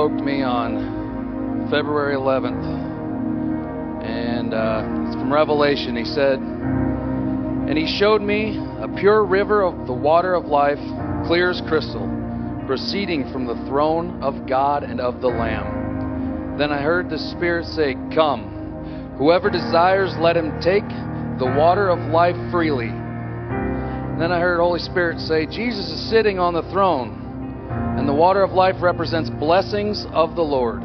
spoke to me on February 11th, and uh, it's from Revelation. He said, And he showed me a pure river of the water of life, clear as crystal, proceeding from the throne of God and of the Lamb. Then I heard the Spirit say, Come, whoever desires, let him take the water of life freely. And then I heard Holy Spirit say, Jesus is sitting on the throne. Water of life represents blessings of the Lord.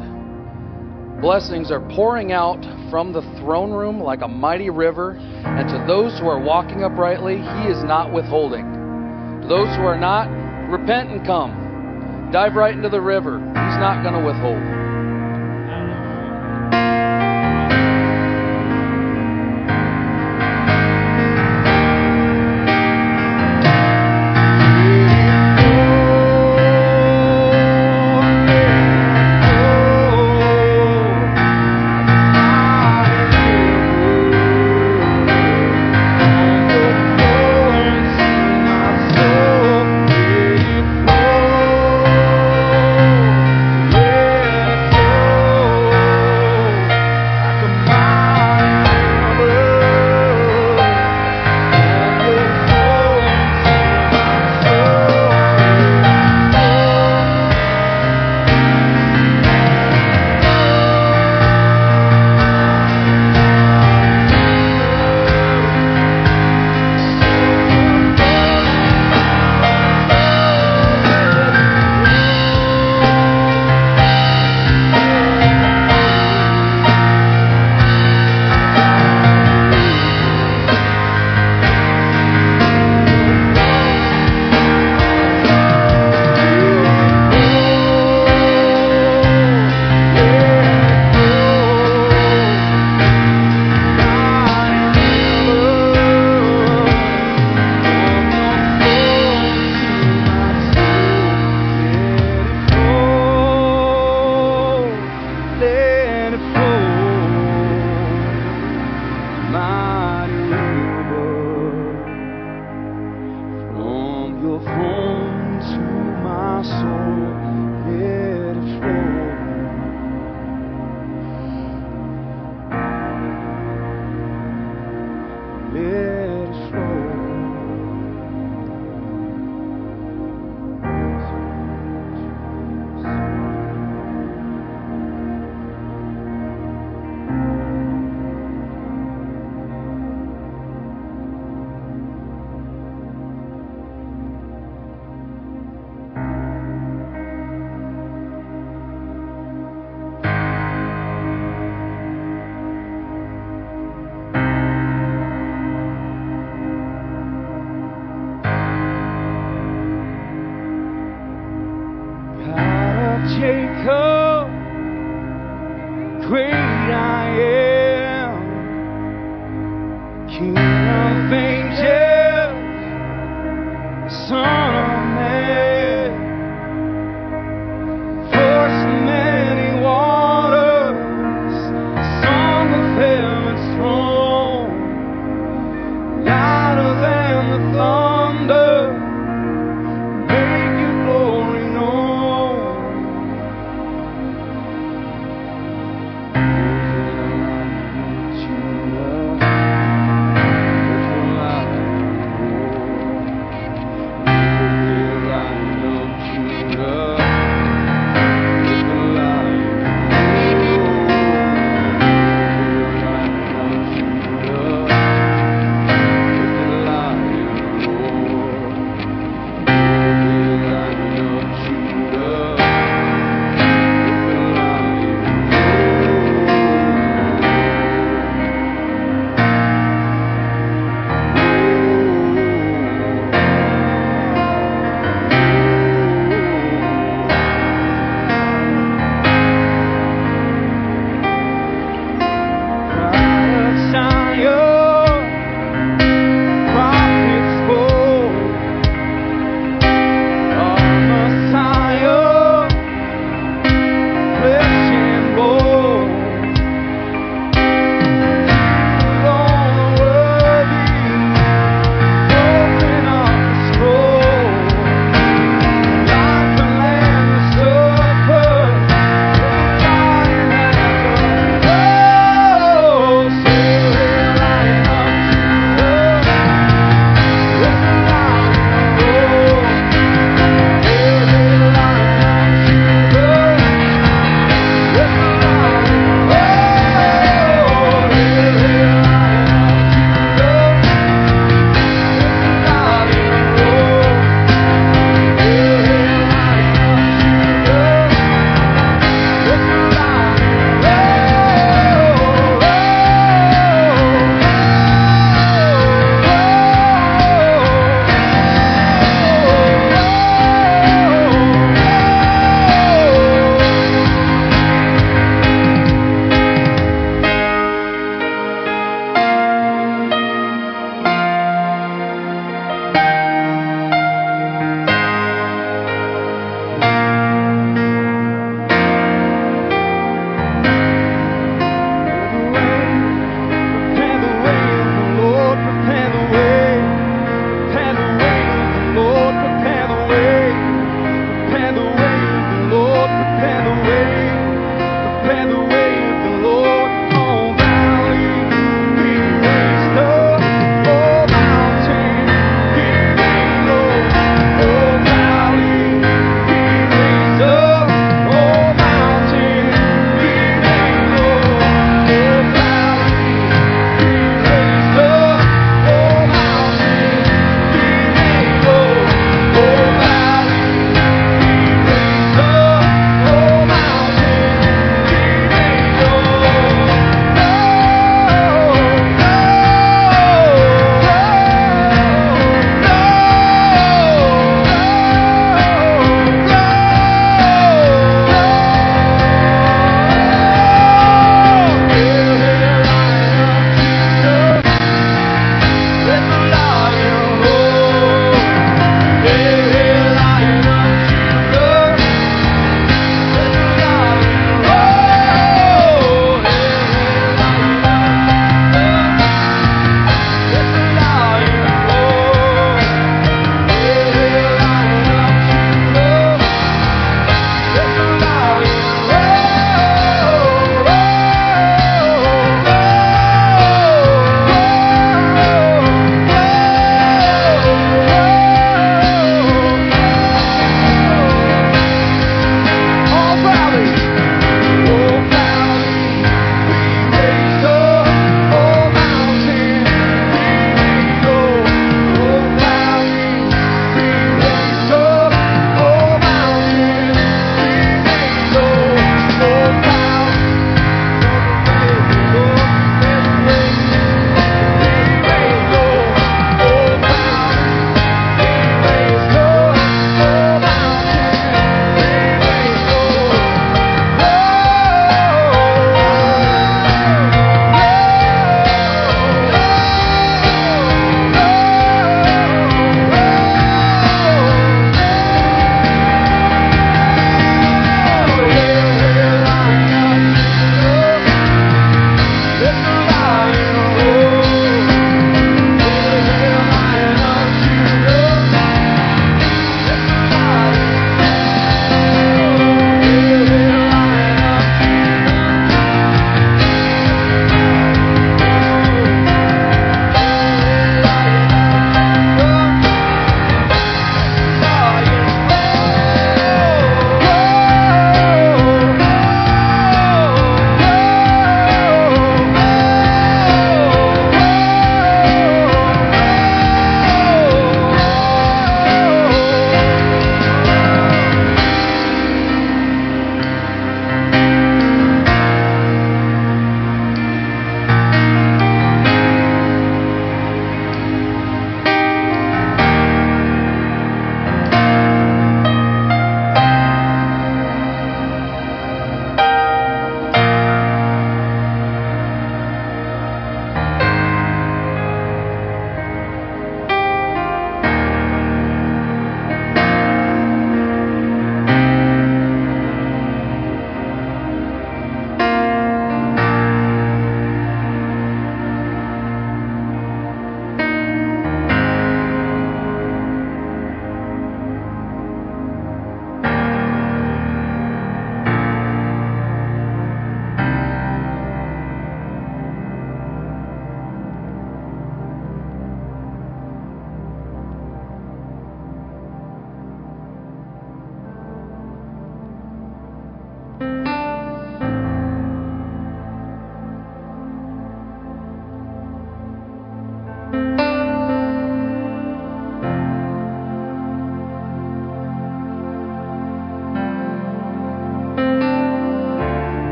Blessings are pouring out from the throne room like a mighty river, and to those who are walking uprightly, He is not withholding. To those who are not, repent and come. Dive right into the river. He's not going to withhold.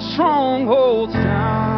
strongholds down.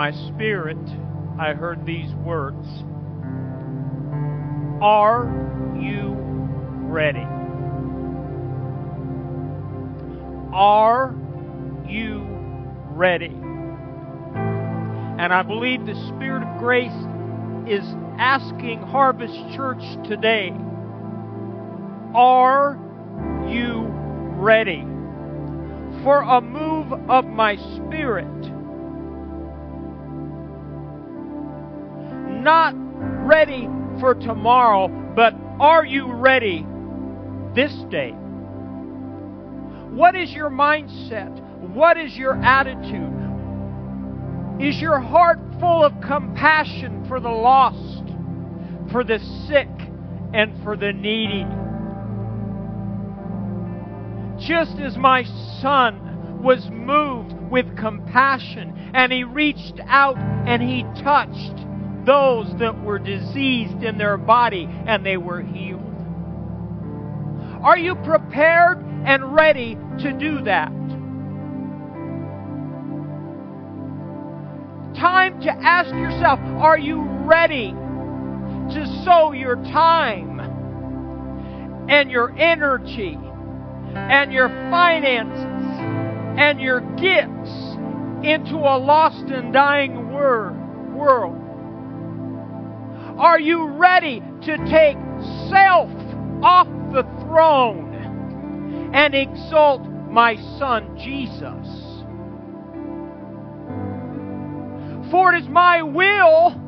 My spirit, I heard these words Are you ready? Are you ready? And I believe the Spirit of grace is asking Harvest Church today Are you ready? for a move of my spirit. Not ready for tomorrow, but are you ready this day? What is your mindset? What is your attitude? Is your heart full of compassion for the lost, for the sick, and for the needy? just as my son was moved with compassion and he reached out and he touched those that were diseased in their body and they were healed. Are you prepared and ready to do that? Time to ask yourself are you ready to sow your time and your energy? and your finances and your gifts into a lost and dying wor- world? Are you ready to take self off the throne and exalt my son Jesus? For it is my will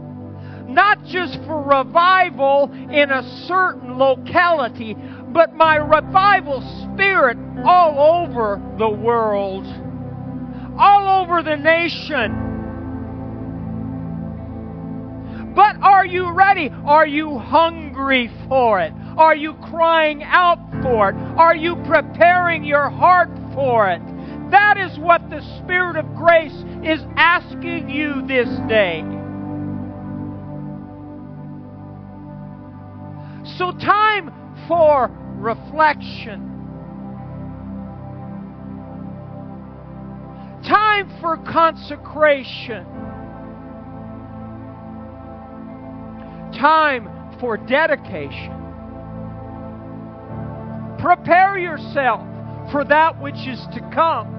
not just for revival in a certain locality, but my revival spirit all over the world, all over the nation. But are you ready? Are you hungry for it? Are you crying out for it? Are you preparing your heart for it? That is what the Spirit of grace is asking you this day. So, time for reflection. Time for consecration. Time for dedication. Prepare yourself for that which is to come.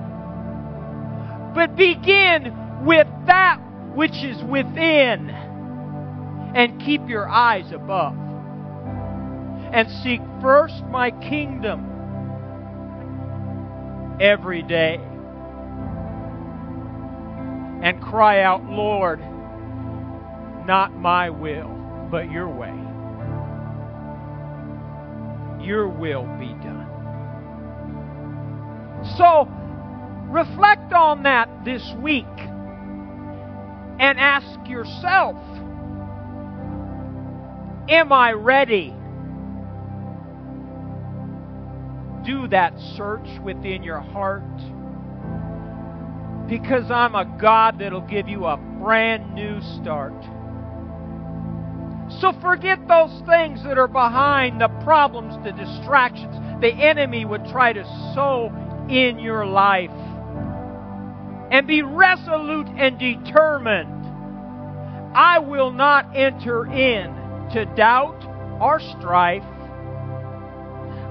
But begin with that which is within and keep your eyes above and seek first my kingdom every day. And cry out, Lord, not my will, but your way. your will be done. So, reflect on that this week and ask yourself Am I ready? Do that search within your heart because I'm a God that'll give you a brand new start. So forget those things that are behind the problems, the distractions the enemy would try to sow in your life. And be resolute and determined. I will not enter in to doubt or strife,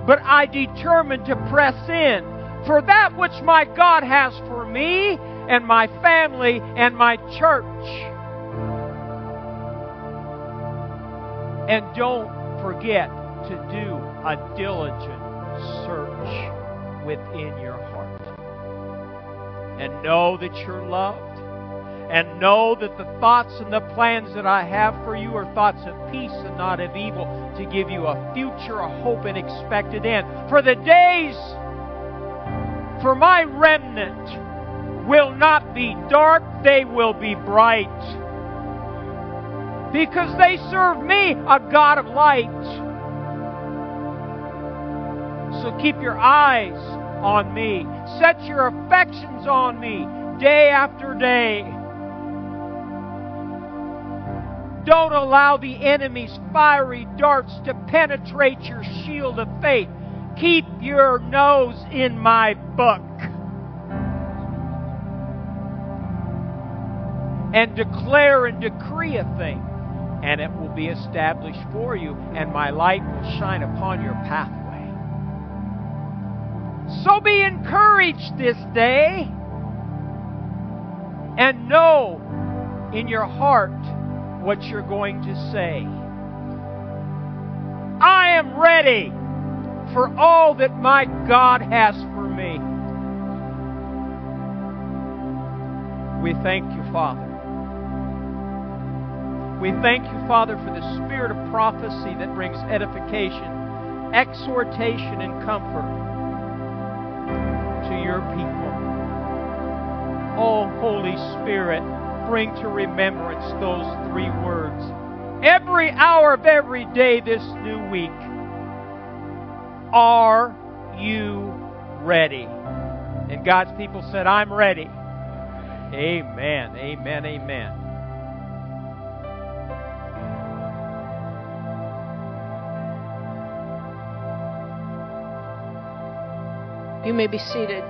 but I determine to press in for that which my God has for me and my family and my church. And don't forget to do a diligent search within your heart. And know that you're loved. And know that the thoughts and the plans that I have for you are thoughts of peace and not of evil to give you a future, a hope, and expected end. For the days for my remnant will not be dark, they will be bright. Because they serve me, a God of light. So keep your eyes on me. Set your affections on me day after day. Don't allow the enemy's fiery darts to penetrate your shield of faith. Keep your nose in my book. And declare and decree a thing, and it will be established for you, and my light will shine upon your pathway. So be encouraged this day, and know in your heart what you're going to say. I am ready for all that my God has for me. We thank you, Father. We thank you, Father, for the spirit of prophecy that brings edification, exhortation, and comfort to your people. Oh, Holy Spirit, bring to remembrance those three words every hour of every day this new week. Are you ready? And God's people said, I'm ready. Amen, amen, amen. You may be seated.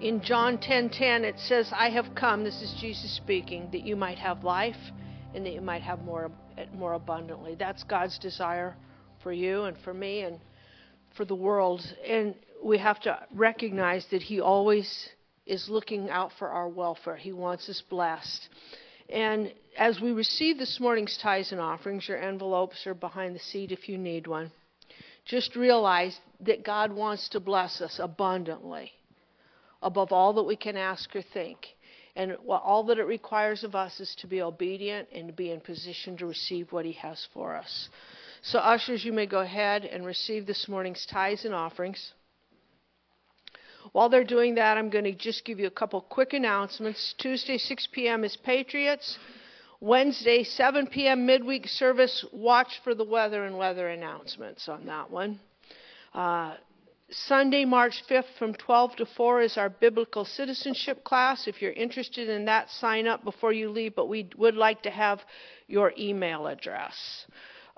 In John 10:10 10, 10, it says, "I have come, this is Jesus speaking, that you might have life and that you might have more more abundantly." That's God's desire for you and for me and for the world. And we have to recognize that He always is looking out for our welfare. He wants us blessed. And as we receive this morning's tithes and offerings, your envelopes are behind the seat if you need one. Just realize that God wants to bless us abundantly above all that we can ask or think. And all that it requires of us is to be obedient and to be in position to receive what He has for us. So, ushers, you may go ahead and receive this morning's tithes and offerings. While they're doing that, I'm going to just give you a couple quick announcements. Tuesday, 6 p.m. is Patriots. Wednesday, 7 p.m. midweek service. Watch for the weather and weather announcements on that one. Uh, Sunday, March 5th from 12 to 4 is our biblical citizenship class. If you're interested in that, sign up before you leave, but we would like to have your email address.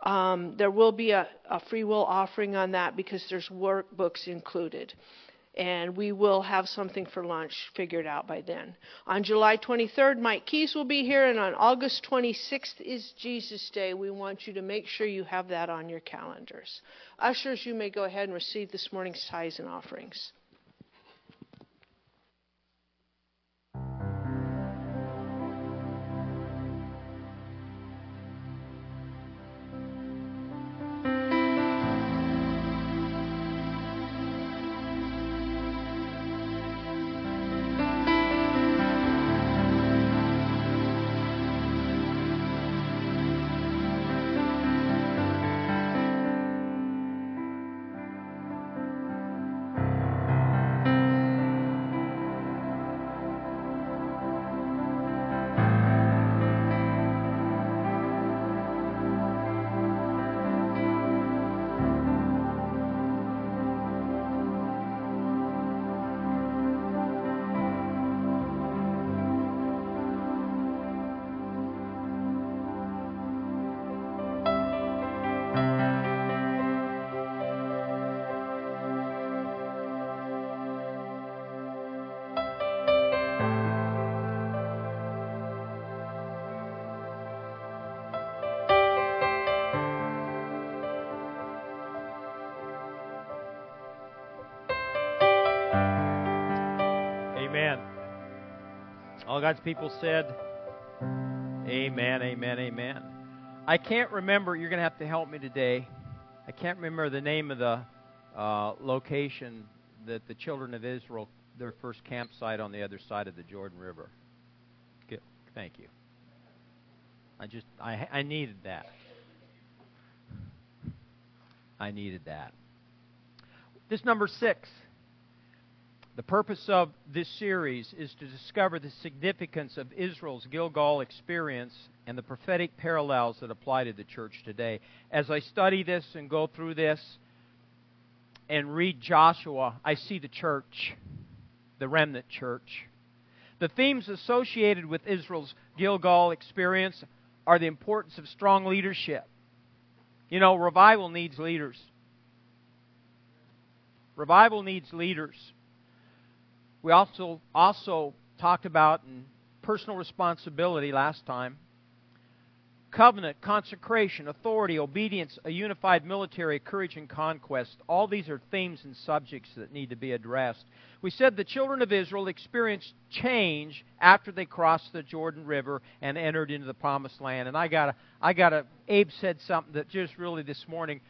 Um, there will be a, a free will offering on that because there's workbooks included and we will have something for lunch figured out by then. On July 23rd, Mike Keys will be here, and on August 26th is Jesus Day. We want you to make sure you have that on your calendars. Ushers, you may go ahead and receive this morning's tithes and offerings. All God's people said, Amen, amen, amen. I can't remember, you're going to have to help me today. I can't remember the name of the uh, location that the children of Israel, their first campsite on the other side of the Jordan River. Good. Thank you. I just, I, I needed that. I needed that. This number six. The purpose of this series is to discover the significance of Israel's Gilgal experience and the prophetic parallels that apply to the church today. As I study this and go through this and read Joshua, I see the church, the remnant church. The themes associated with Israel's Gilgal experience are the importance of strong leadership. You know, revival needs leaders. Revival needs leaders. We also also talked about personal responsibility last time. Covenant, consecration, authority, obedience, a unified military, courage, and conquest. All these are themes and subjects that need to be addressed. We said the children of Israel experienced change after they crossed the Jordan River and entered into the promised land. And I got a, I got a, Abe said something that just really this morning,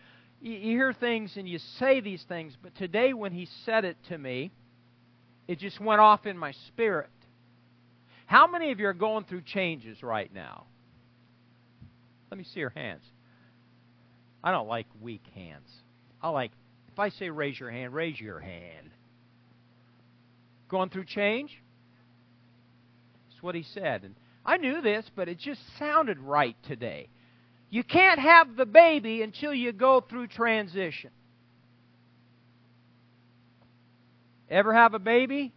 you, you hear things and you say these things, but today when he said it to me, it just went off in my spirit. How many of you are going through changes right now? Let me see your hands. I don't like weak hands. I like, if I say raise your hand, raise your hand. Going through change? That's what he said. And I knew this, but it just sounded right today. You can't have the baby until you go through transition. Ever have a baby?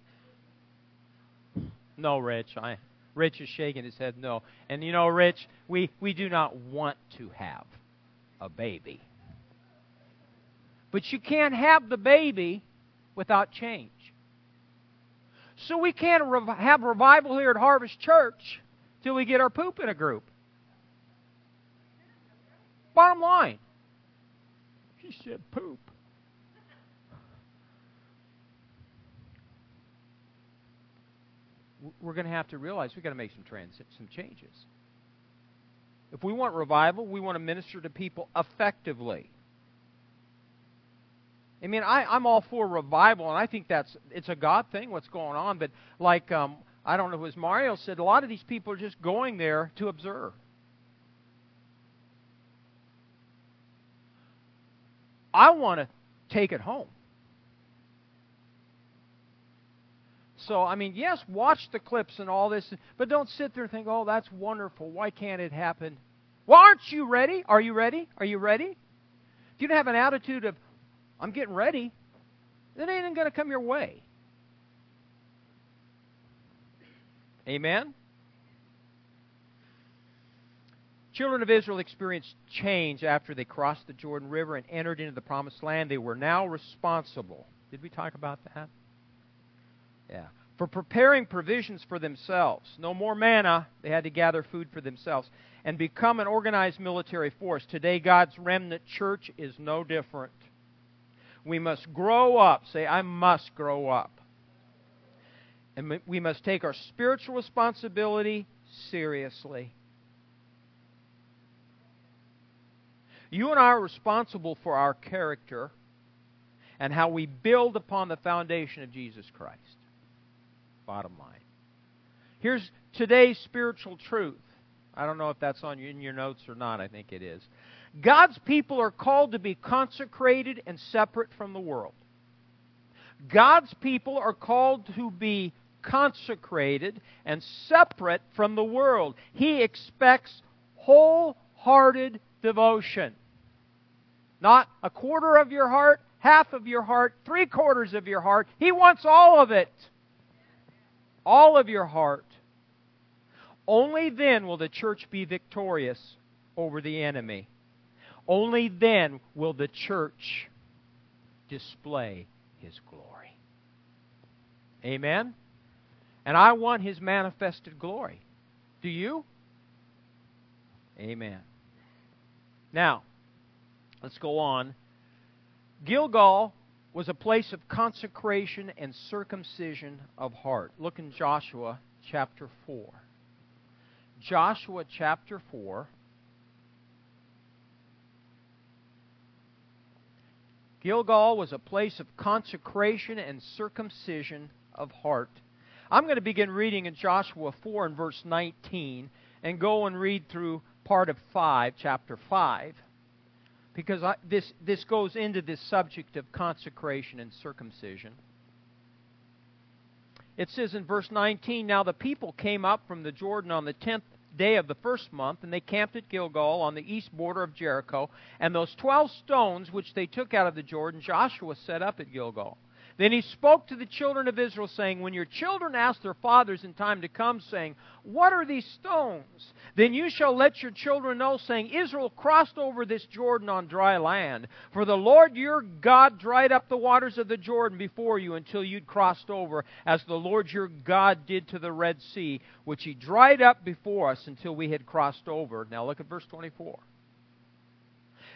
No, Rich. I, Rich is shaking his head no. And you know, Rich, we, we do not want to have a baby. But you can't have the baby without change. So we can't rev- have revival here at Harvest Church till we get our poop in a group. Bottom line. He said poop. We're going to have to realize we've got to make some trans- some changes. If we want revival, we want to minister to people effectively. I mean, I, I'm all for revival, and I think that's it's a God thing what's going on. But like um, I don't know, as Mario said, a lot of these people are just going there to observe. I want to take it home. So, I mean, yes, watch the clips and all this, but don't sit there and think, oh, that's wonderful. Why can't it happen? Well, aren't you ready? Are you ready? Are you ready? If you don't have an attitude of, I'm getting ready, then it ain't going to come your way. Amen? Children of Israel experienced change after they crossed the Jordan River and entered into the promised land. They were now responsible. Did we talk about that? Yeah. For preparing provisions for themselves. No more manna. They had to gather food for themselves. And become an organized military force. Today, God's remnant church is no different. We must grow up. Say, I must grow up. And we must take our spiritual responsibility seriously. You and I are responsible for our character and how we build upon the foundation of Jesus Christ. Bottom line. Here's today's spiritual truth. I don't know if that's on in your notes or not. I think it is. God's people are called to be consecrated and separate from the world. God's people are called to be consecrated and separate from the world. He expects wholehearted devotion. Not a quarter of your heart, half of your heart, three quarters of your heart. He wants all of it all of your heart, only then will the church be victorious over the enemy. Only then will the church display his glory. Amen? And I want his manifested glory. Do you? Amen. Now, let's go on. Gilgal was a place of consecration and circumcision of heart. Look in Joshua chapter 4. Joshua chapter 4. Gilgal was a place of consecration and circumcision of heart. I'm going to begin reading in Joshua 4 and verse 19 and go and read through part of 5, chapter 5, because I, this, this goes into this subject of consecration and circumcision. It says in verse 19 Now the people came up from the Jordan on the tenth day of the first month, and they camped at Gilgal on the east border of Jericho. And those twelve stones which they took out of the Jordan, Joshua set up at Gilgal. Then he spoke to the children of Israel, saying, When your children ask their fathers in time to come, saying, What are these stones? Then you shall let your children know, saying, Israel crossed over this Jordan on dry land. For the Lord your God dried up the waters of the Jordan before you until you'd crossed over, as the Lord your God did to the Red Sea, which he dried up before us until we had crossed over. Now look at verse 24.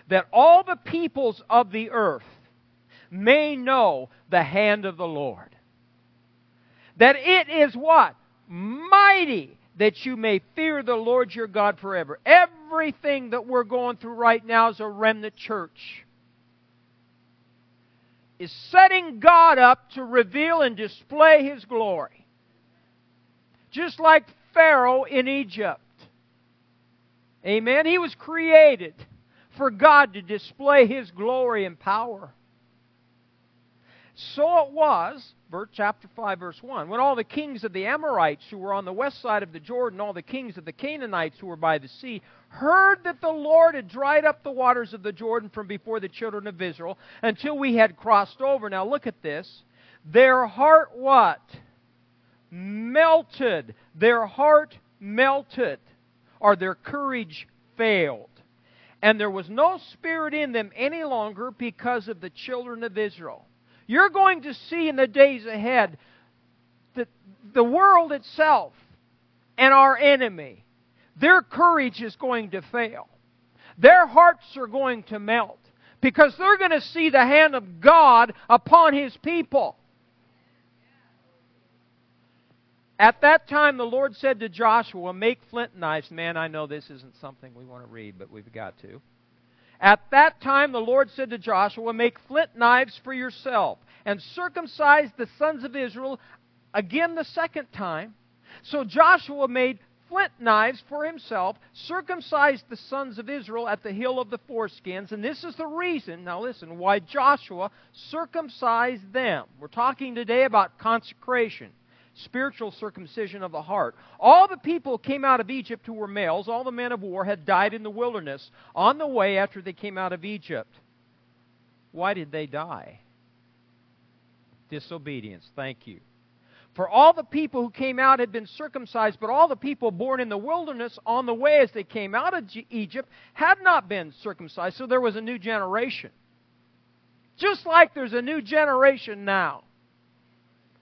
That all the peoples of the earth may know the hand of the Lord. That it is what? Mighty that you may fear the Lord your God forever. Everything that we're going through right now as a remnant church is setting God up to reveal and display His glory. Just like Pharaoh in Egypt. Amen. He was created for God to display His glory and power. So it was, chapter 5, verse 1, when all the kings of the Amorites who were on the west side of the Jordan, all the kings of the Canaanites who were by the sea, heard that the Lord had dried up the waters of the Jordan from before the children of Israel until we had crossed over. Now look at this. Their heart what? Melted. Their heart melted. Or their courage failed. And there was no spirit in them any longer because of the children of Israel. You're going to see in the days ahead that the world itself and our enemy, their courage is going to fail. Their hearts are going to melt because they're going to see the hand of God upon His people. At that time, the Lord said to Joshua, Make flint knives. Man, I know this isn't something we want to read, but we've got to. At that time the Lord said to Joshua, Make flint knives for yourself, and circumcise the sons of Israel again the second time. So Joshua made flint knives for himself, circumcised the sons of Israel at the hill of the foreskins, and this is the reason, now listen, why Joshua circumcised them. We're talking today about consecration spiritual circumcision of the heart. All the people came out of Egypt who were males, all the men of war, had died in the wilderness on the way after they came out of Egypt. Why did they die? Disobedience. Thank you. For all the people who came out had been circumcised, but all the people born in the wilderness on the way as they came out of Egypt had not been circumcised. So there was a new generation. Just like there's a new generation now.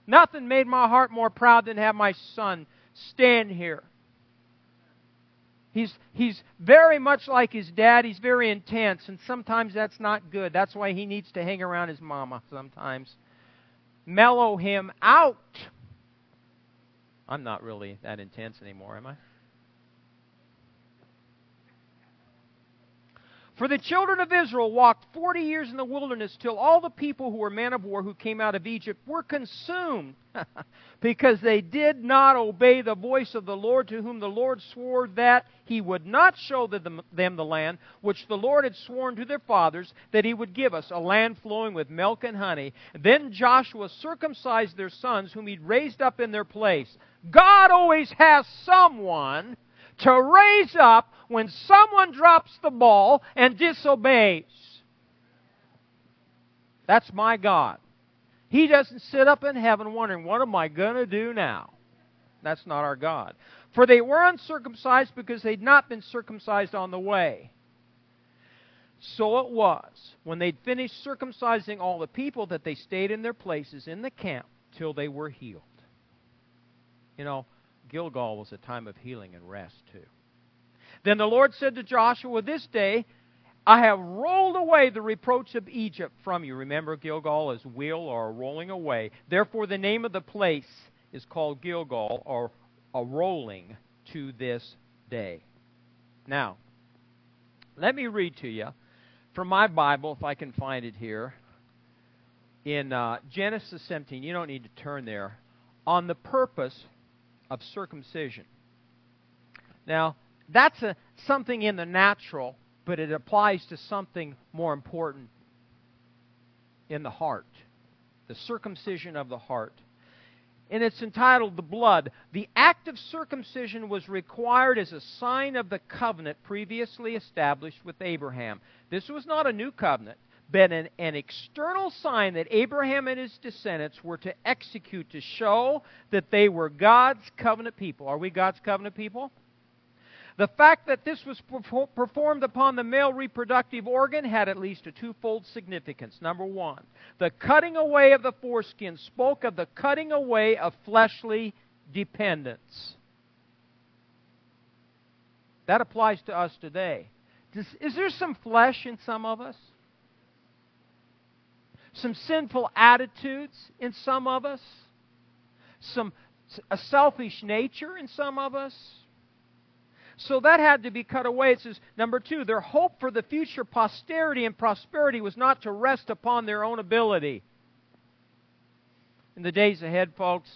Nothing made my heart more proud than have my son stand here. He's, he's very much like his dad. He's very intense, and sometimes that's not good. That's why he needs to hang around his mama sometimes. Mellow him out. I'm not really that intense anymore, am I? For the children of Israel walked forty years in the wilderness till all the people who were men of war who came out of Egypt were consumed, because they did not obey the voice of the Lord, to whom the Lord swore that he would not show them the land which the Lord had sworn to their fathers that he would give us, a land flowing with milk and honey. Then Joshua circumcised their sons, whom he'd raised up in their place. God always has someone to raise up when someone drops the ball and disobeys. That's my God. He doesn't sit up in heaven wondering, what am I going to do now? That's not our God. For they were uncircumcised because they'd not been circumcised on the way. So it was, when they'd finished circumcising all the people, that they stayed in their places in the camp till they were healed. You know, Gilgal was a time of healing and rest, too. Then the Lord said to Joshua, This day I have rolled away the reproach of Egypt from you. Remember, Gilgal is wheel or rolling away. Therefore, the name of the place is called Gilgal or a rolling to this day. Now, let me read to you from my Bible, if I can find it here, in uh, Genesis 17. You don't need to turn there. On the purpose of circumcision. Now, that's a, something in the natural, but it applies to something more important in the heart the circumcision of the heart. And it's entitled The Blood. The act of circumcision was required as a sign of the covenant previously established with Abraham. This was not a new covenant, but an, an external sign that Abraham and his descendants were to execute to show that they were God's covenant people. Are we God's covenant people? The fact that this was performed upon the male reproductive organ had at least a twofold significance. Number one, the cutting away of the foreskin spoke of the cutting away of fleshly dependence. That applies to us today. Does, is there some flesh in some of us? Some sinful attitudes in some of us? Some a selfish nature in some of us? So that had to be cut away. It says, number two, their hope for the future posterity and prosperity was not to rest upon their own ability. In the days ahead, folks,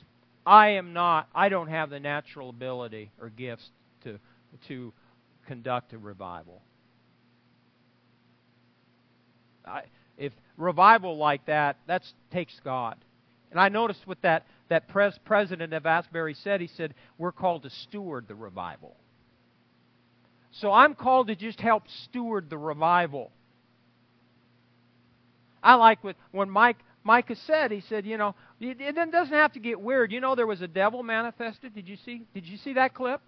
I am not, I don't have the natural ability or gifts to, to conduct a revival. I, if revival like that, that takes God. And I noticed what that, that pres, president of Asbury said. He said, We're called to steward the revival. So I'm called to just help steward the revival. I like what when Mike Micah said. He said, you know, it, doesn't have to get weird. You know, there was a devil manifested. Did you see? Did you see that clip?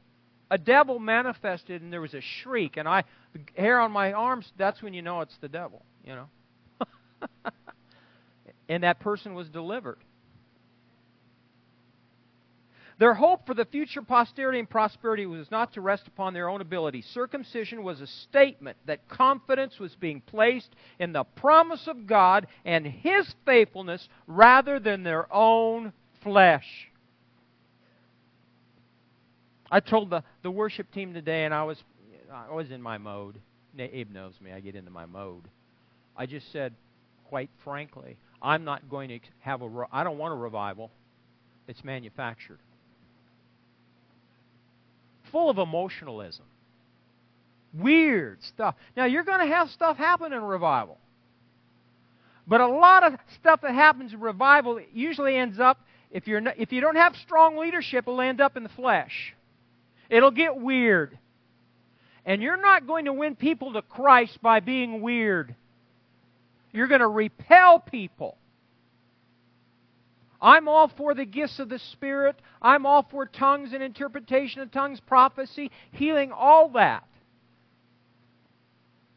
A devil manifested, and there was a shriek, and I, the hair on my arms. That's when you know it's the devil. You know. and that person was delivered. Their hope for the future posterity and prosperity was not to rest upon their own ability. Circumcision was a statement that confidence was being placed in the promise of God and His faithfulness rather than their own flesh. I told the, the worship team today, and I was, I was in my mode. Abe knows me, I get into my mode. I just said, quite frankly, I'm not going to have a, I don't want a revival. It's manufactured full of emotionalism. Weird stuff. Now, you're going to have stuff happen in revival. But a lot of stuff that happens in revival usually ends up, if, you're not, if you don't have strong leadership, it'll end up in the flesh. It'll get weird. And you're not going to win people to Christ by being weird. You're going to repel people. I'm all for the gifts of the Spirit. I'm all for tongues and interpretation of tongues, prophecy, healing, all that.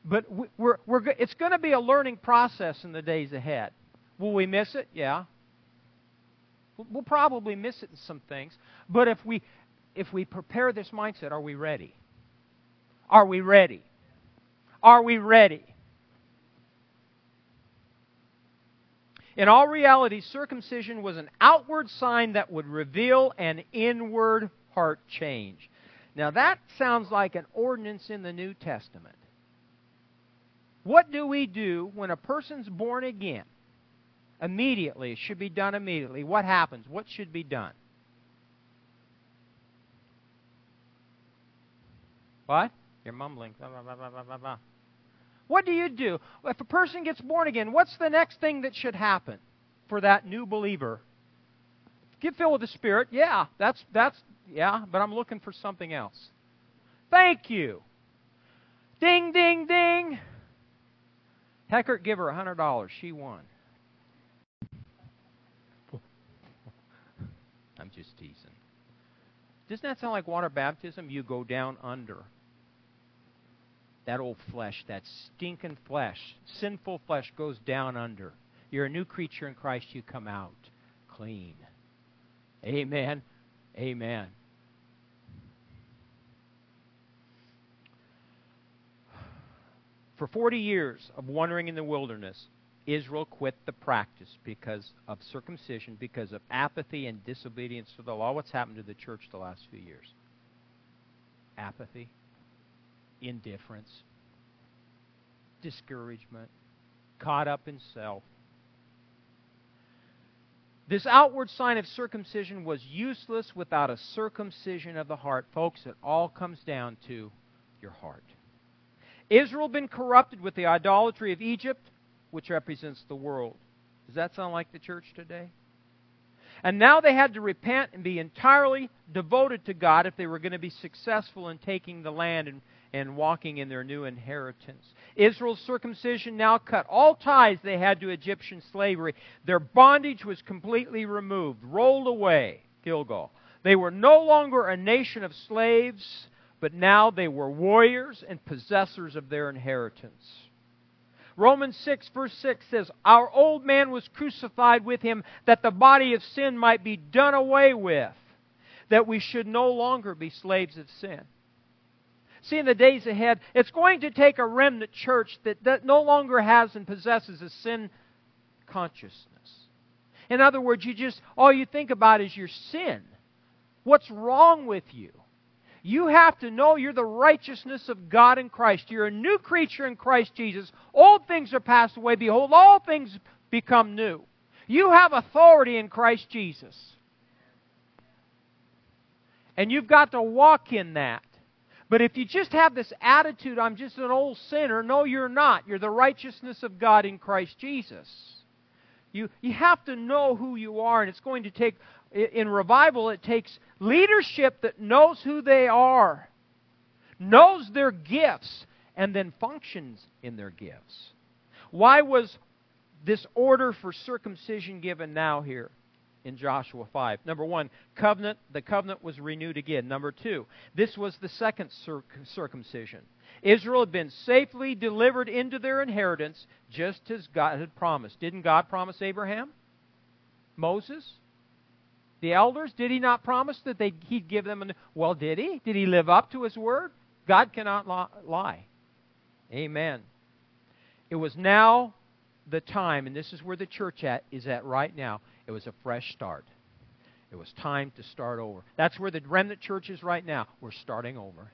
But we're, we're, it's going to be a learning process in the days ahead. Will we miss it? Yeah. We'll probably miss it in some things. But if we, if we prepare this mindset, are we ready? Are we ready? Are we ready? In all reality, circumcision was an outward sign that would reveal an inward heart change. Now, that sounds like an ordinance in the New Testament. What do we do when a person's born again? Immediately. It should be done immediately. What happens? What should be done? What? You're mumbling. Blah, blah, blah, what do you do? If a person gets born again, what's the next thing that should happen for that new believer? Get filled with the Spirit. Yeah, that's that's yeah, but I'm looking for something else. Thank you. Ding ding ding. Heckert, give her a hundred dollars. She won. I'm just teasing. Doesn't that sound like water baptism? You go down under that old flesh, that stinking flesh, sinful flesh goes down under. You're a new creature in Christ, you come out clean. Amen. Amen. For 40 years of wandering in the wilderness, Israel quit the practice because of circumcision, because of apathy and disobedience to the law. What's happened to the church the last few years? Apathy, indifference, discouragement, caught up in self. This outward sign of circumcision was useless without a circumcision of the heart. Folks, it all comes down to your heart. Israel been corrupted with the idolatry of Egypt, which represents the world. Does that sound like the church today? And now they had to repent and be entirely devoted to God if they were going to be successful in taking the land and, and walking in their new inheritance. Israel's circumcision now cut all ties they had to Egyptian slavery. Their bondage was completely removed, rolled away. Gilgal. They were no longer a nation of slaves, but now they were warriors and possessors of their inheritance. Romans 6, verse 6 says, Our old man was crucified with him that the body of sin might be done away with, that we should no longer be slaves of sin. See, in the days ahead, it's going to take a remnant church that, that no longer has and possesses a sin consciousness. In other words, you just, all you think about is your sin. What's wrong with you? You have to know you're the righteousness of God in Christ. You're a new creature in Christ Jesus. Old things are passed away. Behold, all things become new. You have authority in Christ Jesus. And you've got to walk in that. But if you just have this attitude, I'm just an old sinner, no, you're not. You're the righteousness of God in Christ Jesus. You, you have to know who you are, and it's going to take, in revival, it takes leadership that knows who they are, knows their gifts, and then functions in their gifts. Why was this order for circumcision given now here? In Joshua 5. Number one, covenant, the covenant was renewed again. Number two, this was the second circumcision. Israel had been safely delivered into their inheritance just as God had promised. Didn't God promise Abraham? Moses? The elders? Did he not promise that they, he'd give them? An, well, did he? Did he live up to his word? God cannot lie. Amen. It was now the time, and this is where the church at is at right now. It was a fresh start. It was time to start over. That's where the remnant church is right now. We're starting over.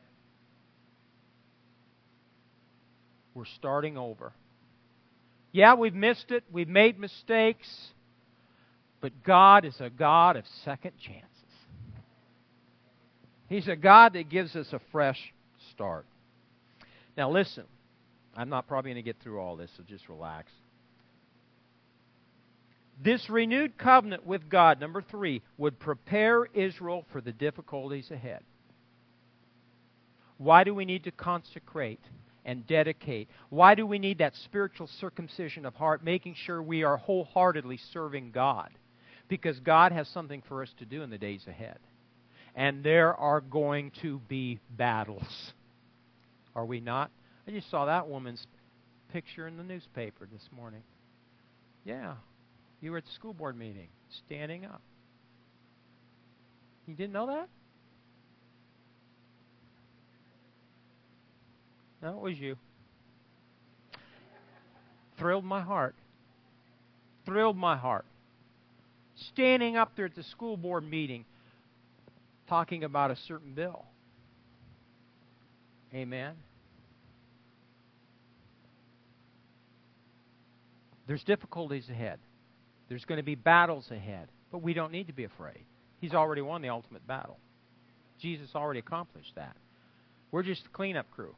We're starting over. Yeah, we've missed it. We've made mistakes. But God is a God of second chances. He's a God that gives us a fresh start. Now, listen. I'm not probably going to get through all this, so just relax. This renewed covenant with God, number three, would prepare Israel for the difficulties ahead. Why do we need to consecrate and dedicate? Why do we need that spiritual circumcision of heart, making sure we are wholeheartedly serving God? Because God has something for us to do in the days ahead. And there are going to be battles. Are we not? I just saw that woman's picture in the newspaper this morning. Yeah, you were at the school board meeting, standing up. You didn't know that? No, it was you. Thrilled my heart. Thrilled my heart. Standing up there at the school board meeting talking about a certain bill. Amen. There's difficulties ahead. There's going to be battles ahead, but we don't need to be afraid. He's already won the ultimate battle. Jesus already accomplished that. We're just the cleanup crew.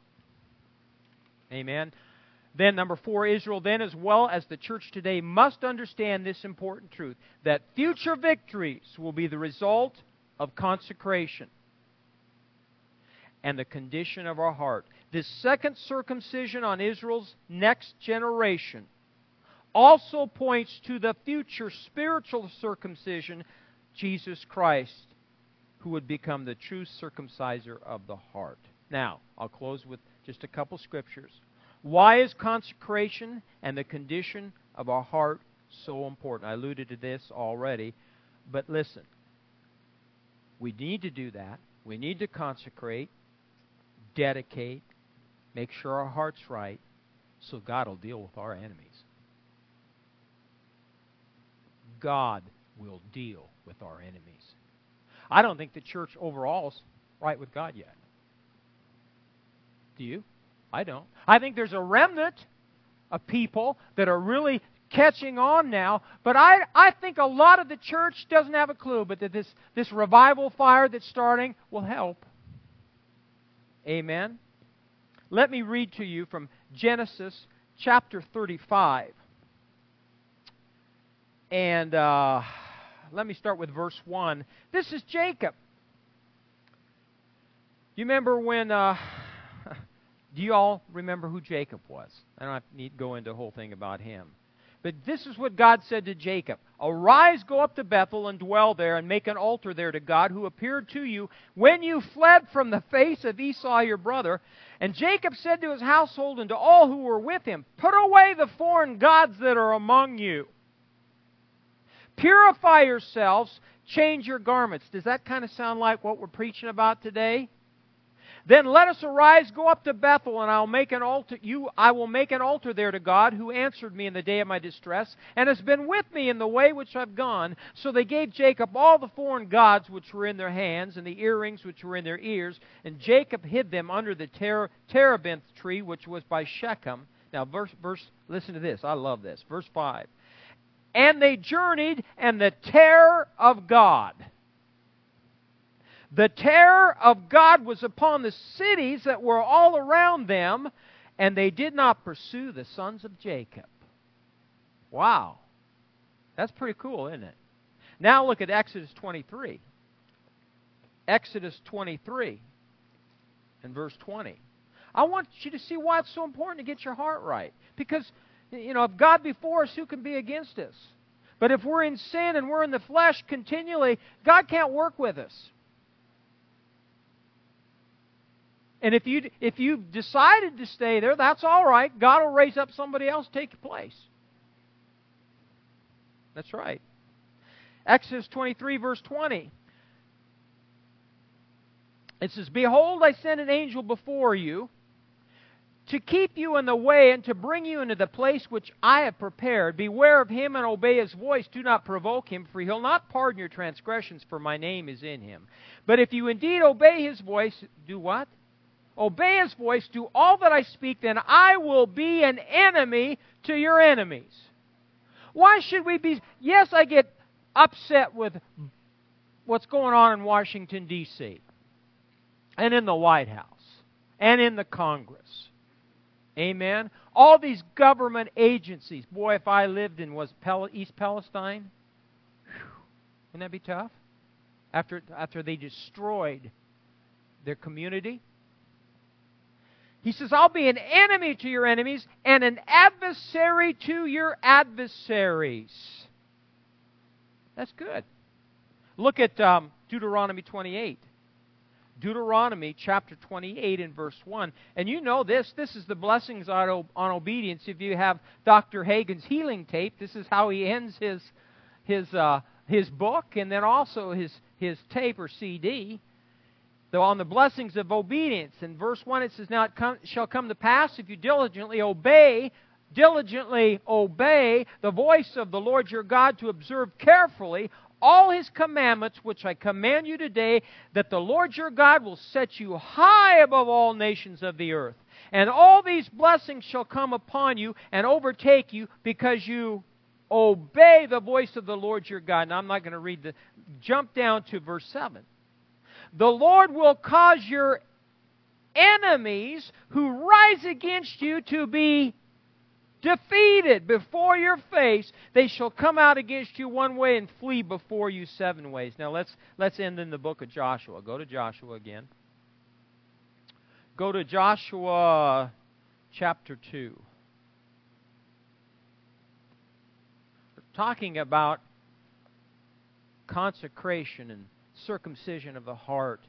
Amen. Then, number four, Israel, then, as well as the church today, must understand this important truth that future victories will be the result of consecration and the condition of our heart. This second circumcision on Israel's next generation also points to the future spiritual circumcision, Jesus Christ, who would become the true circumciser of the heart. Now, I'll close with just a couple scriptures. Why is consecration and the condition of our heart so important? I alluded to this already, but listen. We need to do that. We need to consecrate, dedicate, make sure our heart's right, so God will deal with our enemies. God will deal with our enemies. I don't think the church overall is right with God yet. Do you? I don't. I think there's a remnant of people that are really catching on now, but I, I think a lot of the church doesn't have a clue, but that this, this revival fire that's starting will help. Amen. Let me read to you from Genesis chapter 35. And uh, let me start with verse 1. This is Jacob. You remember when. Uh, do you all remember who Jacob was? I don't need to go into a whole thing about him. But this is what God said to Jacob Arise, go up to Bethel, and dwell there, and make an altar there to God who appeared to you when you fled from the face of Esau your brother. And Jacob said to his household and to all who were with him, Put away the foreign gods that are among you. Purify yourselves, change your garments. Does that kind of sound like what we're preaching about today? Then let us arise, go up to Bethel, and I'll make an altar. You, I will make an altar there to God, who answered me in the day of my distress, and has been with me in the way which I've gone. So they gave Jacob all the foreign gods which were in their hands, and the earrings which were in their ears, and Jacob hid them under the ter- terebinth tree which was by Shechem. Now, verse, verse, listen to this. I love this. Verse five. And they journeyed, and the terror of God the terror of God was upon the cities that were all around them, and they did not pursue the sons of Jacob. Wow. That's pretty cool, isn't it? Now look at Exodus 23. Exodus 23 and verse 20. I want you to see why it's so important to get your heart right. Because, you know, if God be for us, who can be against us? But if we're in sin and we're in the flesh continually, God can't work with us. And if you if you've decided to stay there, that's all right. God will raise up somebody else take your place. That's right. Exodus 23 verse 20. It says, "Behold, I send an angel before you to keep you in the way and to bring you into the place which I have prepared. Beware of him and obey his voice. Do not provoke him, for he'll not pardon your transgressions, for my name is in him. But if you indeed obey his voice, do what? Obey his voice, do all that I speak, then I will be an enemy to your enemies. Why should we be? Yes, I get upset with what's going on in Washington, D.C., and in the White House, and in the Congress. Amen. All these government agencies. Boy, if I lived in was East Palestine, whew, wouldn't that be tough? After after they destroyed their community, he says, I'll be an enemy to your enemies and an adversary to your adversaries. That's good. Look at um, Deuteronomy 28. Deuteronomy chapter 28 and verse 1. And you know this. This is the blessings on, obedience. If you have Dr. Hagin's healing tape, this is how he ends his, his, uh, his book and then also his, his tape or CD though on the blessings of obedience. In verse 1 it says, Now it come, shall come to pass if you diligently obey, diligently obey the voice of the Lord your God to observe carefully all his commandments which I command you today, that the Lord your God will set you high above all nations of the earth. And all these blessings shall come upon you and overtake you because you obey the voice of the Lord your God. Now I'm not going to read the jump down to verse 7. The Lord will cause your enemies who rise against you to be defeated before your face. They shall come out against you one way and flee before you seven ways. Now let's let's end in the book of Joshua. Go to Joshua again. Go to Joshua chapter 2. We're talking about consecration and circumcision of the heart.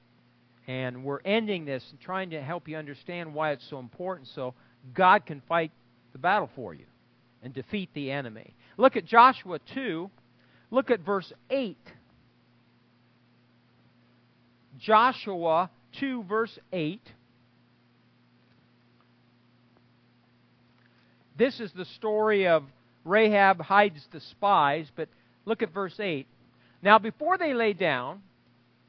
And we're ending this and trying to help you understand why it's so important so God can fight the battle for you and defeat the enemy. Look at Joshua 2. Look at verse 8. Joshua 2, verse 8. This is the story of Rahab hides the spies, but Look at verse 8. Now, before they lay down,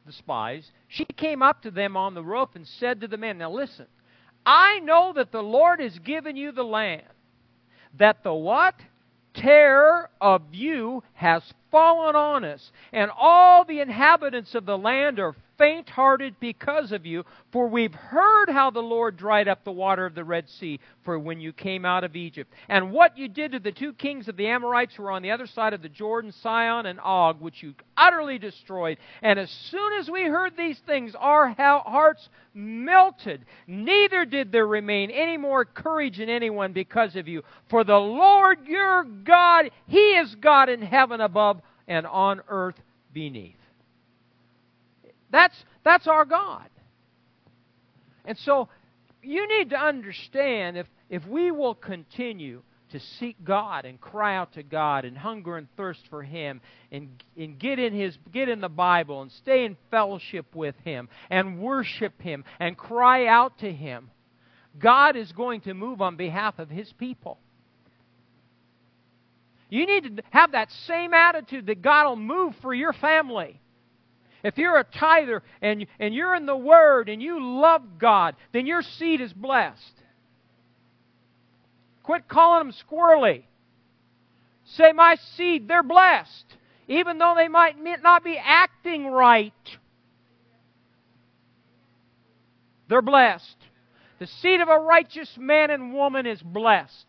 the spies, she came up to them on the roof and said to the men, Now listen, I know that the Lord has given you the land, that the what? Terror of you has fallen on us, and all the inhabitants of the land are faint hearted because of you, for we've heard how the Lord dried up the water of the Red Sea for when you came out of Egypt, and what you did to the two kings of the Amorites who were on the other side of the Jordan, Sihon and Og, which you utterly destroyed. And as soon as we heard these things, our hearts melted. Neither did there remain any more courage in anyone because of you. For the Lord your God, He is God in heaven above and on earth beneath. That's, that's our God. And so you need to understand if, if we will continue to seek God and cry out to God and hunger and thirst for Him and, and get in His get in the Bible and stay in fellowship with Him and worship Him and cry out to Him, God is going to move on behalf of His people. You need to have that same attitude that God will move for your family. If you're a tither and, and you're in the Word and you love God, then your seed is blessed. Quit calling them squirrely. Say, My seed, they're blessed, even though they might not be acting right. They're blessed. The seed of a righteous man and woman is blessed.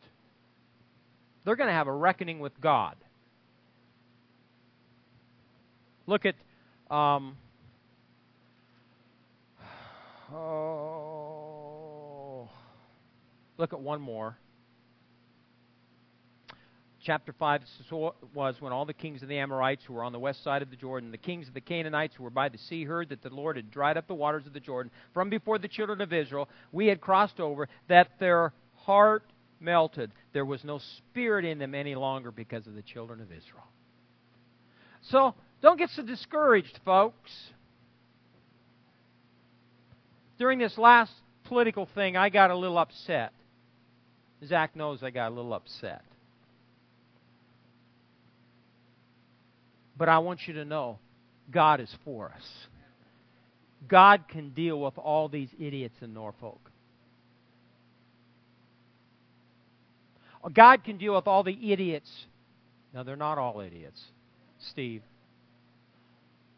They're going to have a reckoning with God. Look at um, oh, look at one more. Chapter 5 was when all the kings of the Amorites who were on the west side of the Jordan, the kings of the Canaanites who were by the sea, heard that the Lord had dried up the waters of the Jordan from before the children of Israel. We had crossed over, that their heart melted. There was no spirit in them any longer because of the children of Israel. So, don't get so discouraged, folks. During this last political thing, I got a little upset. Zach knows I got a little upset. But I want you to know God is for us. God can deal with all these idiots in Norfolk. God can deal with all the idiots. Now, they're not all idiots, Steve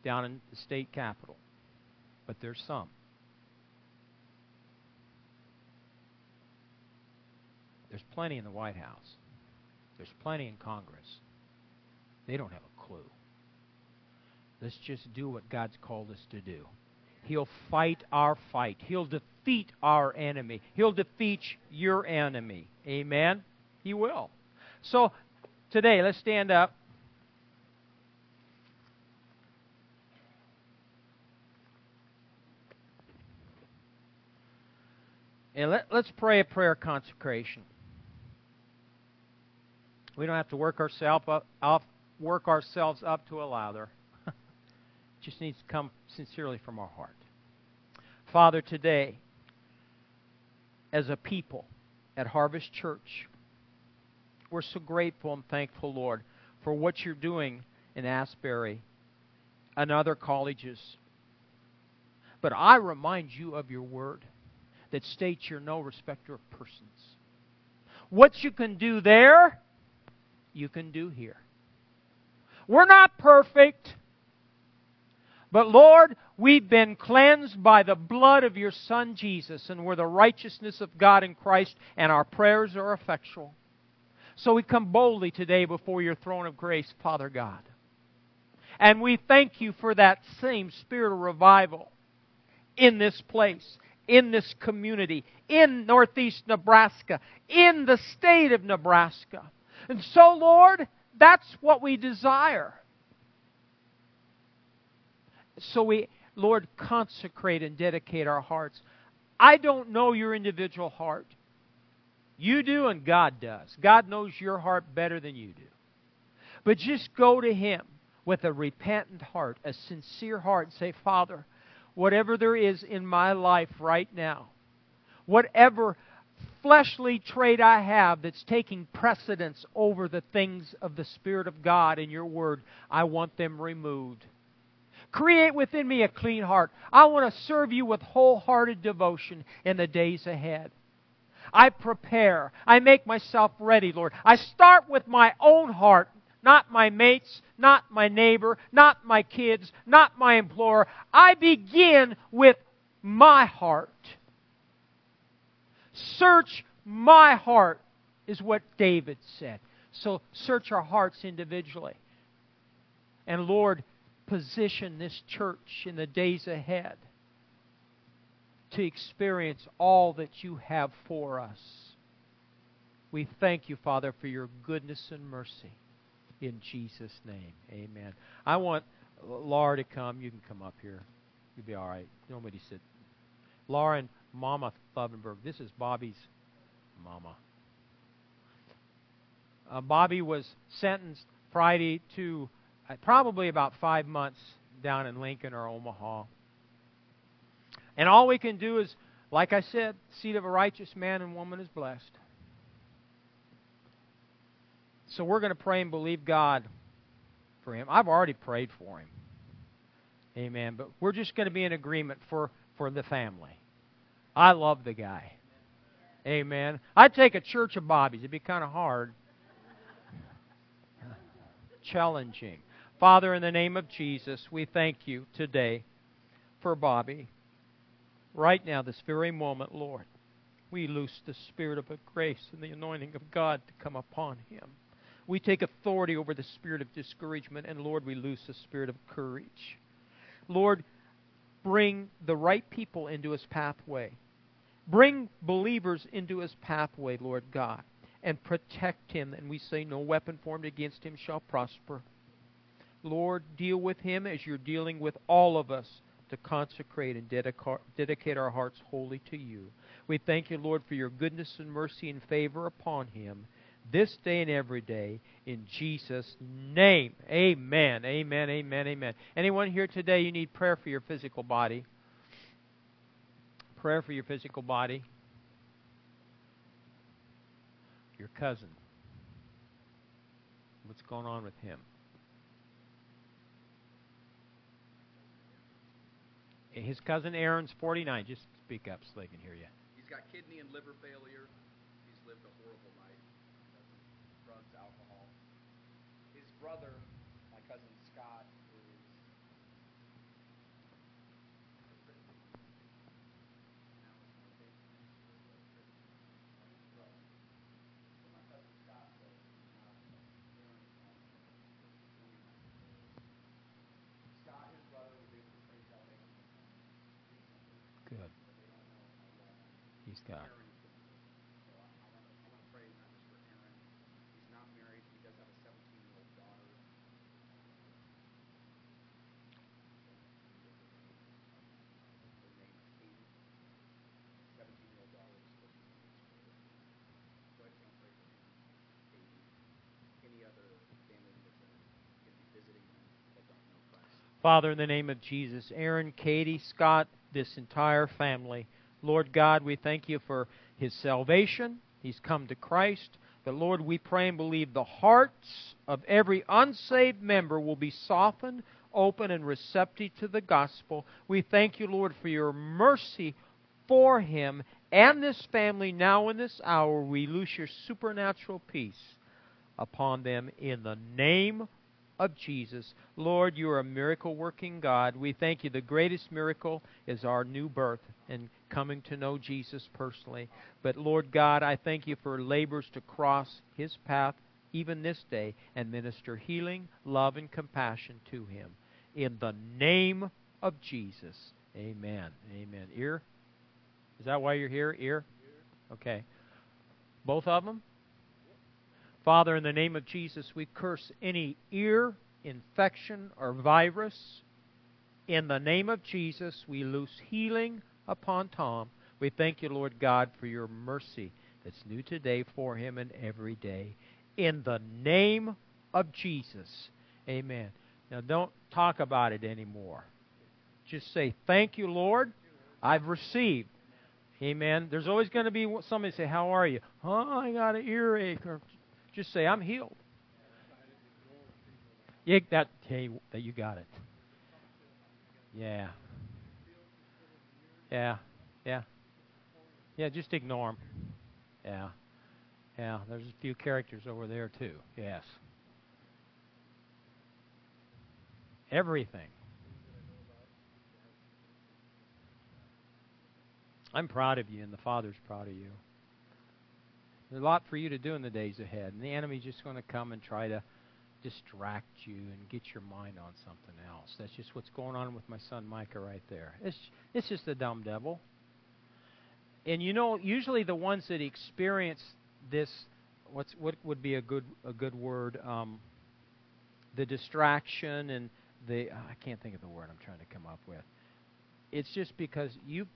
down in the state capitol, but there's some. There's plenty in the White House. There's plenty in Congress. They don't have a clue. Let's just do what God's called us to do. He'll fight our fight. He'll defeat our enemy. He'll defeat your enemy. Amen? He will. So, today, let's stand up. And let, let's pray a prayer consecration. We don't have to work ourselves up, work ourselves up to a lather. it just needs to come sincerely from our heart. Father, today, as a people at Harvest Church, we're so grateful and thankful, Lord, for what you're doing in Asbury and other colleges. But I remind you of your word that states you're no respecter of persons. What you can do there, you can do here. We're not perfect. But Lord, we've been cleansed by the blood of your Son Jesus, and we're the righteousness of God in Christ, and our prayers are effectual. So we come boldly today before your throne of grace, Father God. And we thank you for that same spirit of revival in this place in this community, in northeast Nebraska, in the state of Nebraska. And so, Lord, that's what we desire. So we, Lord, consecrate and dedicate our hearts. I don't know your individual heart. You do, and God does. God knows your heart better than you do. But just go to Him with a repentant heart, a sincere heart, and say, Father, whatever there is in my life right now, whatever fleshly trait I have that's taking precedence over the things of the Spirit of God in your Word, I want them removed. Create within me a clean heart. I want to serve you with wholehearted devotion in the days ahead. I prepare. I make myself ready, Lord. I start with my own heart, not my mates, not my neighbor, not my kids, not my employer. I begin with my heart. Search my heart, is what David said. So search our hearts individually. And Lord, position this church in the days ahead to experience all that you have for us. We thank you, Father, for your goodness and mercy. In Jesus' name, amen. I want Laura to come. You can come up here. You'll be all right. Nobody sit. Laura and Mama Thovenberg. This is Bobby's mama. Uh, Bobby was sentenced Friday to uh, probably about five months down in Lincoln or Omaha. And all we can do is, like I said, seed of a righteous man and woman is blessed. So we're going to pray and believe God for him. I've already prayed for him. Amen. But we're just going to be in agreement for, for the family. I love the guy. Amen. I'd take a church of Bobbies. It'd be kind of hard. Challenging. Father, in the name of Jesus, we thank you today for Bobby. Right now, this very moment, Lord, we loose the spirit of grace and the anointing of God to come upon him. We take authority over the spirit of discouragement, and Lord, we loose the spirit of courage. Lord, bring the right people into his pathway. Bring believers into his pathway, Lord God, and protect him. And we say, No weapon formed against him shall prosper. Lord, deal with him as you're dealing with all of us to consecrate and dedicate our hearts wholly to you. We thank you, Lord, for your goodness and mercy and favor upon him this day and every day in Jesus' name. Amen. Amen. Amen. Amen. Anyone here today, you need prayer for your physical body? Prayer for your physical body? Your cousin. What's going on with him? His cousin Aaron's 49. Just speak up so they can hear you. He's got kidney and liver failure. He's lived a horrible life. Drugs, alcohol. His brother, my cousin Scott, is. Scott, his brother, Good. He's got. Aaron. So I, I want to I want to pray not just for Aaron. He's not married. He does have a 17 year old daughter. Her name is Katie. 17 year old daughter is supposed to be in So I just want to pray for Aaron, Katie, any other family members that are going to be visiting them that don't know Christ. Father, in the name of Jesus, Aaron, Katie, Scott, this entire family, Lord God, we thank you for his salvation. He's come to Christ. But Lord, we pray and believe the hearts of every unsaved member will be softened, open, and receptive to the gospel. We thank you, Lord, for your mercy for him and this family now in this hour. We loose your supernatural peace upon them in the name of Jesus. Lord, you are a miracle working God. We thank you. The greatest miracle is our new birth and coming to know Jesus personally. But Lord God, I thank you for labors to cross his path even this day and minister healing, love, and compassion to him. In the name of Jesus. Amen. Amen. Ear? Is that why you're here? Ear? Okay. Both of them? Father, in the name of Jesus, we curse any ear infection or virus. In the name of Jesus, we loose healing upon Tom. We thank you, Lord God, for your mercy that's new today for him and every day. In the name of Jesus. Amen. Now, don't talk about it anymore. Just say, Thank you, Lord. I've received. Amen. There's always going to be somebody say, "How are you?" "Oh, I got an earache," just say, "I'm healed." Yeah, that hey, that you got it. Yeah. Yeah. Yeah. Yeah, just ignore them. Yeah. Yeah, there's a few characters over there too. Yes. Everything. I'm proud of you, and the Father's proud of you. There's a lot for you to do in the days ahead, and the enemy's just going to come and try to distract you and get your mind on something else. That's just what's going on with my son Micah right there. It's it's just the dumb devil. And you know, usually the ones that experience this, what's what would be a good a good word, um, the distraction and the I can't think of the word I'm trying to come up with. It's just because you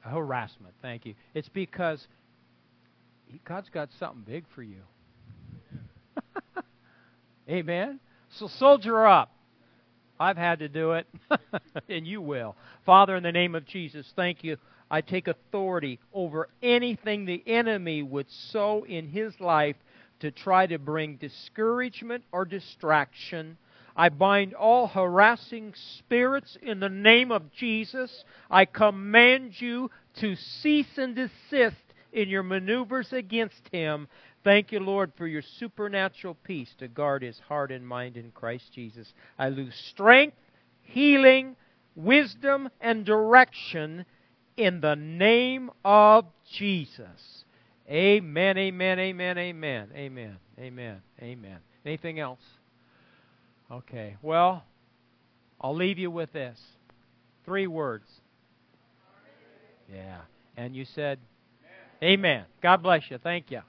harassment. Thank you. It's because God's got something big for you. Amen. So soldier up. I've had to do it, and you will. Father, in the name of Jesus, thank you. I take authority over anything the enemy would sow in his life to try to bring discouragement or distraction. I bind all harassing spirits in the name of Jesus. I command you to cease and desist in your maneuvers against him Thank you, Lord, for your supernatural peace to guard his heart and mind in Christ Jesus. I lose strength, healing, wisdom, and direction in the name of Jesus. Amen, amen, amen, amen, amen, amen, amen. Anything else? Okay, well, I'll leave you with this three words. Yeah. And you said, Amen. God bless you. Thank you.